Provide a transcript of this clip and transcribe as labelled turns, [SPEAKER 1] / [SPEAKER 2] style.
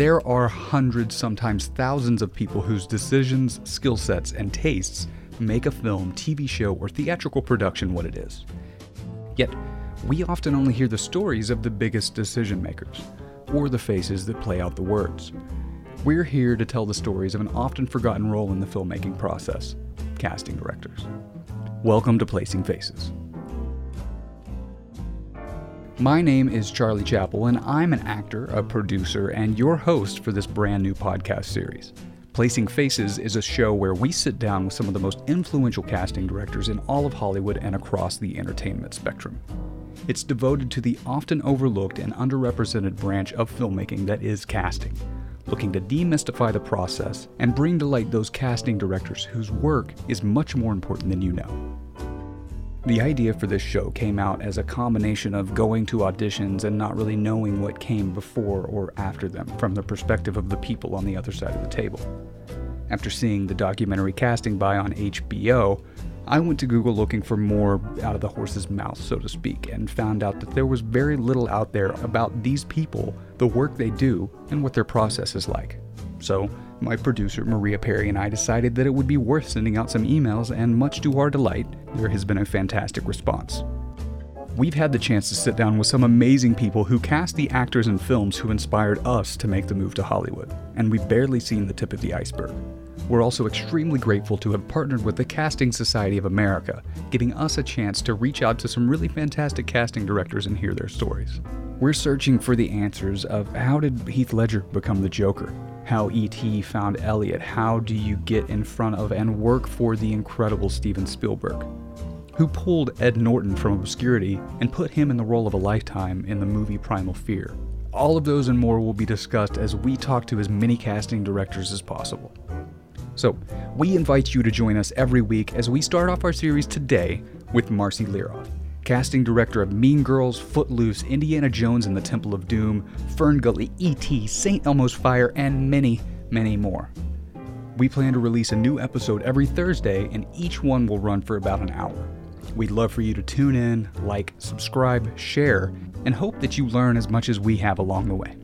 [SPEAKER 1] There are hundreds, sometimes thousands of people whose decisions, skill sets, and tastes make a film, TV show, or theatrical production what it is. Yet, we often only hear the stories of the biggest decision makers, or the faces that play out the words. We're here to tell the stories of an often forgotten role in the filmmaking process casting directors. Welcome to Placing Faces. My name is Charlie Chappell, and I'm an actor, a producer, and your host for this brand new podcast series. Placing Faces is a show where we sit down with some of the most influential casting directors in all of Hollywood and across the entertainment spectrum. It's devoted to the often overlooked and underrepresented branch of filmmaking that is casting, looking to demystify the process and bring to light those casting directors whose work is much more important than you know. The idea for this show came out as a combination of going to auditions and not really knowing what came before or after them from the perspective of the people on the other side of the table. After seeing the documentary Casting By on HBO, I went to Google looking for more out of the horse's mouth, so to speak, and found out that there was very little out there about these people, the work they do, and what their process is like. So, my producer Maria Perry and I decided that it would be worth sending out some emails, and much to our delight, there has been a fantastic response. We've had the chance to sit down with some amazing people who cast the actors in films who inspired us to make the move to Hollywood, and we've barely seen the tip of the iceberg. We're also extremely grateful to have partnered with the Casting Society of America, giving us a chance to reach out to some really fantastic casting directors and hear their stories. We're searching for the answers of how did Heath Ledger become the Joker? How E.T. found Elliot. How do you get in front of and work for the incredible Steven Spielberg? Who pulled Ed Norton from obscurity and put him in the role of a lifetime in the movie Primal Fear? All of those and more will be discussed as we talk to as many casting directors as possible. So, we invite you to join us every week as we start off our series today with Marci Liroff casting director of Mean Girls, Footloose, Indiana Jones and the Temple of Doom, FernGully, E.T., St. Elmo's Fire, and many, many more. We plan to release a new episode every Thursday, and each one will run for about an hour. We'd love for you to tune in, like, subscribe, share, and hope that you learn as much as we have along the way.